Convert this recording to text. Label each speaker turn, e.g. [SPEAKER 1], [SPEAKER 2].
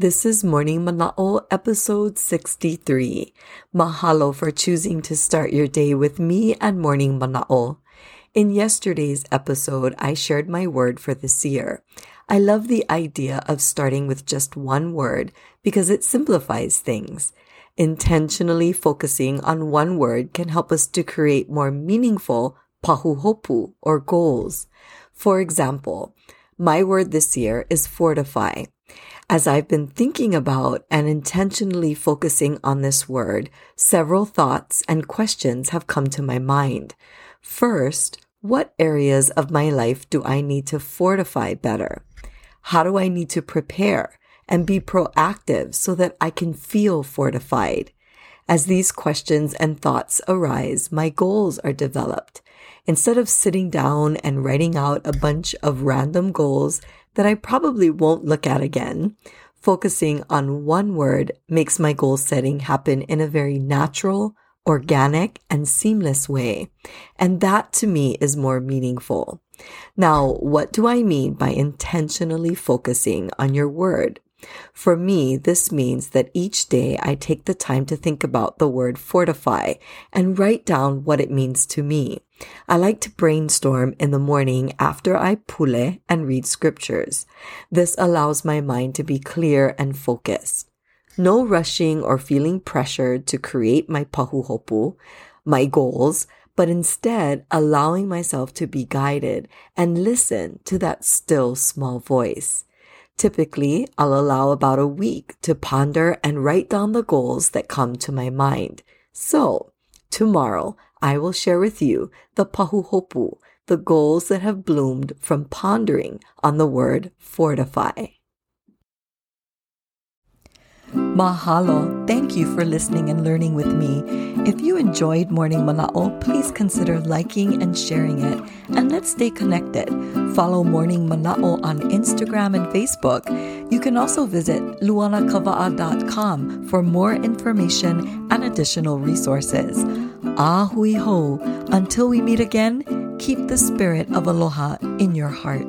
[SPEAKER 1] This is Morning Mana'o, episode 63. Mahalo for choosing to start your day with me and Morning Mana'o. In yesterday's episode, I shared my word for this year. I love the idea of starting with just one word because it simplifies things. Intentionally focusing on one word can help us to create more meaningful pahuhopu or goals. For example, my word this year is fortify. As I've been thinking about and intentionally focusing on this word, several thoughts and questions have come to my mind. First, what areas of my life do I need to fortify better? How do I need to prepare and be proactive so that I can feel fortified? As these questions and thoughts arise, my goals are developed. Instead of sitting down and writing out a bunch of random goals that I probably won't look at again. Focusing on one word makes my goal setting happen in a very natural, organic, and seamless way. And that to me is more meaningful. Now, what do I mean by intentionally focusing on your word? For me, this means that each day I take the time to think about the word fortify and write down what it means to me. I like to brainstorm in the morning after I pule and read scriptures. This allows my mind to be clear and focused. No rushing or feeling pressured to create my pahuhopu, my goals, but instead allowing myself to be guided and listen to that still small voice. Typically, I'll allow about a week to ponder and write down the goals that come to my mind. So, tomorrow, I will share with you the pahuhopu, the goals that have bloomed from pondering on the word fortify. Mahalo. Thank you for listening and learning with me. If you enjoyed Morning Mana'o, please consider liking and sharing it. And let's stay connected. Follow Morning Mana'o on Instagram and Facebook. You can also visit luanakava'a.com for more information and additional resources. Ah Ahui ho. Until we meet again, keep the spirit of aloha in your heart.